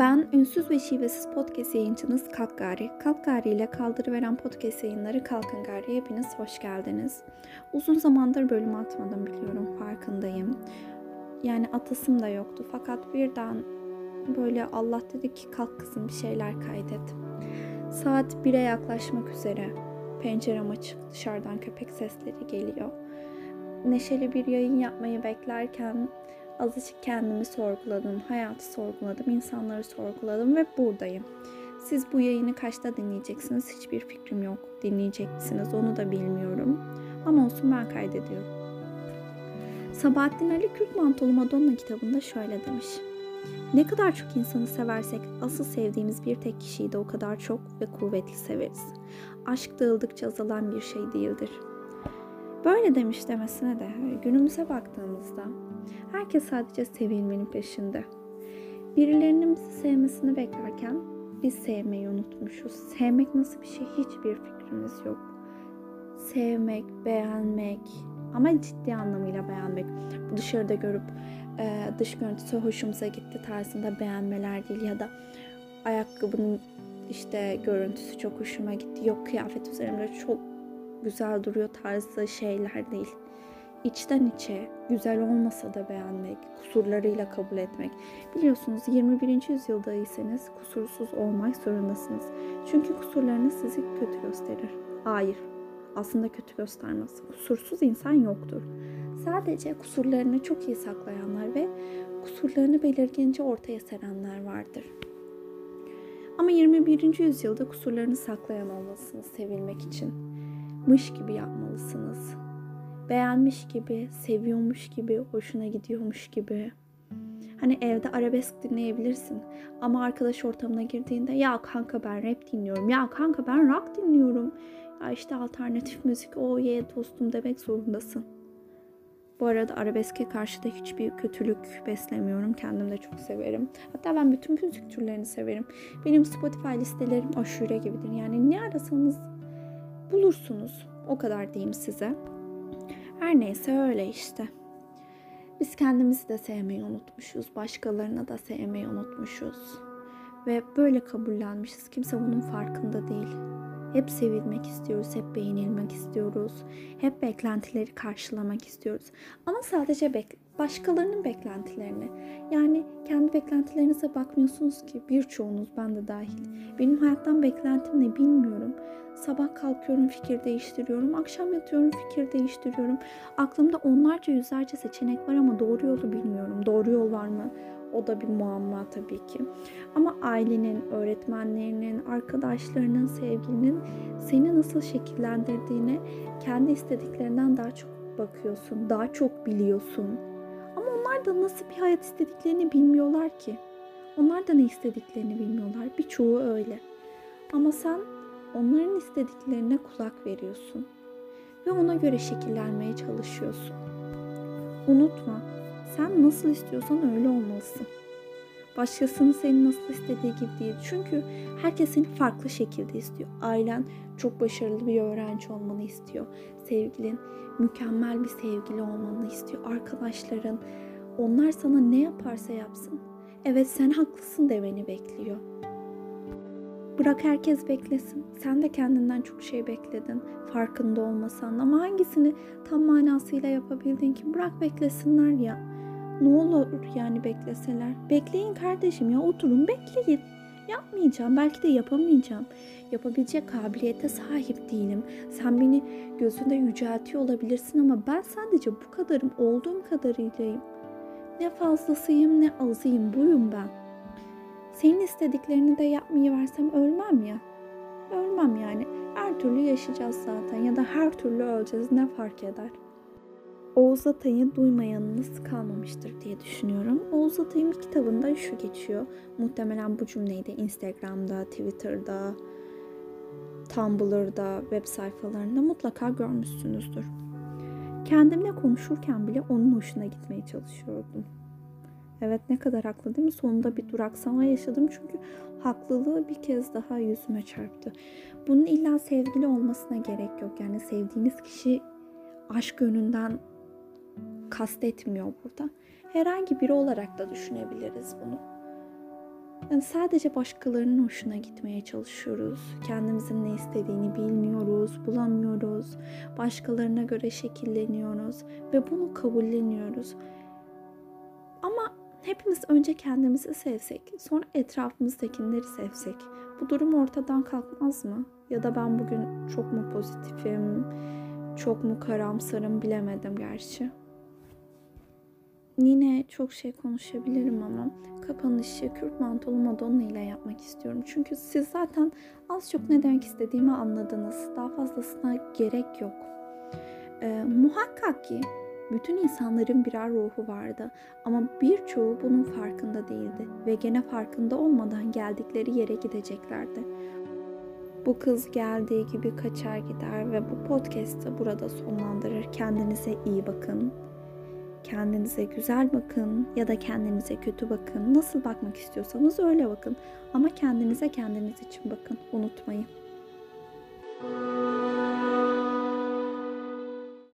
Ben ünsüz ve şivesiz podcast yayıncınız Kalkgari. Kalkgari ile kaldırıveren podcast yayınları Kalkın Gari. Hepiniz hoş geldiniz. Uzun zamandır bölüm atmadım biliyorum farkındayım. Yani atasım da yoktu fakat birden böyle Allah dedi ki kalk kızım bir şeyler kaydet. Saat 1'e yaklaşmak üzere. Pencerem açık dışarıdan köpek sesleri geliyor. Neşeli bir yayın yapmayı beklerken Azıcık kendimi sorguladım, hayatı sorguladım, insanları sorguladım ve buradayım. Siz bu yayını kaçta dinleyeceksiniz hiçbir fikrim yok. Dinleyecek misiniz onu da bilmiyorum. Ama olsun ben kaydediyorum. Sabahattin Ali Kürt Mantolu Madonna kitabında şöyle demiş. Ne kadar çok insanı seversek asıl sevdiğimiz bir tek kişiyi de o kadar çok ve kuvvetli severiz. Aşk dağıldıkça azalan bir şey değildir. Böyle demiş demesine de günümüze baktığımızda Herkes sadece sevilmenin peşinde. Birilerinin bizi sevmesini beklerken biz sevmeyi unutmuşuz. Sevmek nasıl bir şey hiçbir fikrimiz yok. Sevmek, beğenmek ama ciddi anlamıyla beğenmek. Dışarıda görüp e, dış görüntüsü hoşumuza gitti tarzında beğenmeler değil ya da ayakkabının işte görüntüsü çok hoşuma gitti. Yok kıyafet üzerimde çok güzel duruyor tarzı şeyler değil içten içe güzel olmasa da beğenmek, kusurlarıyla kabul etmek. Biliyorsunuz 21. yüzyıldaysanız kusursuz olmak zorundasınız. Çünkü kusurlarınız sizi kötü gösterir. Hayır, aslında kötü göstermez. Kusursuz insan yoktur. Sadece kusurlarını çok iyi saklayanlar ve kusurlarını belirgince ortaya serenler vardır. Ama 21. yüzyılda kusurlarını saklayan olmalısınız sevilmek için. Mış gibi yapmalısınız beğenmiş gibi, seviyormuş gibi, hoşuna gidiyormuş gibi. Hani evde arabesk dinleyebilirsin ama arkadaş ortamına girdiğinde ya kanka ben rap dinliyorum, ya kanka ben rock dinliyorum. Ya işte alternatif müzik o ye dostum demek zorundasın. Bu arada arabeske karşı da hiçbir kötülük beslemiyorum. Kendim de çok severim. Hatta ben bütün müzik türlerini severim. Benim Spotify listelerim aşure gibidir. Yani ne arasanız bulursunuz. O kadar diyeyim size. Her neyse öyle işte. Biz kendimizi de sevmeyi unutmuşuz. Başkalarını da sevmeyi unutmuşuz. Ve böyle kabullenmişiz. Kimse bunun farkında değil. Hep sevilmek istiyoruz, hep beğenilmek istiyoruz. Hep beklentileri karşılamak istiyoruz. Ama sadece bek- başkalarının beklentilerini. Yani kendi beklentilerinize bakmıyorsunuz ki birçoğunuz ben de dahil. Benim hayattan beklentim ne bilmiyorum. Sabah kalkıyorum fikir değiştiriyorum. Akşam yatıyorum fikir değiştiriyorum. Aklımda onlarca yüzlerce seçenek var ama doğru yolu bilmiyorum. Doğru yol var mı? O da bir muamma tabii ki. Ama ailenin, öğretmenlerinin, arkadaşlarının, sevgilinin seni nasıl şekillendirdiğine kendi istediklerinden daha çok bakıyorsun, daha çok biliyorsun. Da nasıl bir hayat istediklerini bilmiyorlar ki. Onlar da ne istediklerini bilmiyorlar. Birçoğu öyle. Ama sen onların istediklerine kulak veriyorsun ve ona göre şekillenmeye çalışıyorsun. Unutma, sen nasıl istiyorsan öyle olmalısın. Başkasının seni nasıl istediği gibi değil. Çünkü herkes seni farklı şekilde istiyor. Ailen çok başarılı bir öğrenci olmanı istiyor. Sevgilin mükemmel bir sevgili olmanı istiyor. Arkadaşların onlar sana ne yaparsa yapsın. Evet sen haklısın demeni bekliyor. Bırak herkes beklesin. Sen de kendinden çok şey bekledin. Farkında olmasan ama hangisini tam manasıyla yapabildin ki? Bırak beklesinler ya. Ne olur yani bekleseler. Bekleyin kardeşim ya oturun bekleyin. Yapmayacağım. Belki de yapamayacağım. Yapabilecek kabiliyete sahip değilim. Sen beni gözünde yüceltiyor olabilirsin ama ben sadece bu kadarım. Olduğum kadarıylayım. Ne fazlasıyım ne azıyım. Buyum ben. Senin istediklerini de yapmayı versem ölmem ya. Ölmem yani. Her türlü yaşayacağız zaten ya da her türlü öleceğiz ne fark eder. Oğuz Atay'ı duymayanınız kalmamıştır diye düşünüyorum. Oğuz Atay'ın bir kitabında şu geçiyor. Muhtemelen bu cümleyi de Instagram'da, Twitter'da, Tumblr'da, web sayfalarında mutlaka görmüşsünüzdür. Kendimle konuşurken bile onun hoşuna gitmeye çalışıyordum. Evet ne kadar haklı değil mi? Sonunda bir duraksama yaşadım çünkü haklılığı bir kez daha yüzüme çarptı. Bunun illa sevgili olmasına gerek yok. Yani sevdiğiniz kişi aşk yönünden kastetmiyor burada. Herhangi biri olarak da düşünebiliriz bunu. Yani sadece başkalarının hoşuna gitmeye çalışıyoruz. Kendimizin ne istediğini bilmiyoruz, bulamıyoruz. Başkalarına göre şekilleniyoruz ve bunu kabulleniyoruz. Ama hepimiz önce kendimizi sevsek, sonra etrafımızdakileri sevsek bu durum ortadan kalkmaz mı? Ya da ben bugün çok mu pozitifim, çok mu karamsarım bilemedim gerçi. Yine çok şey konuşabilirim ama kapanışı Kürt mantolu Madonna ile yapmak istiyorum. Çünkü siz zaten az çok ne demek istediğimi anladınız. Daha fazlasına gerek yok. Ee, muhakkak ki bütün insanların birer ruhu vardı ama birçoğu bunun farkında değildi ve gene farkında olmadan geldikleri yere gideceklerdi. Bu kız geldiği gibi kaçar gider ve bu podcast'ı burada sonlandırır. Kendinize iyi bakın. Kendinize güzel bakın ya da kendinize kötü bakın. Nasıl bakmak istiyorsanız öyle bakın. Ama kendinize kendiniz için bakın. Unutmayın.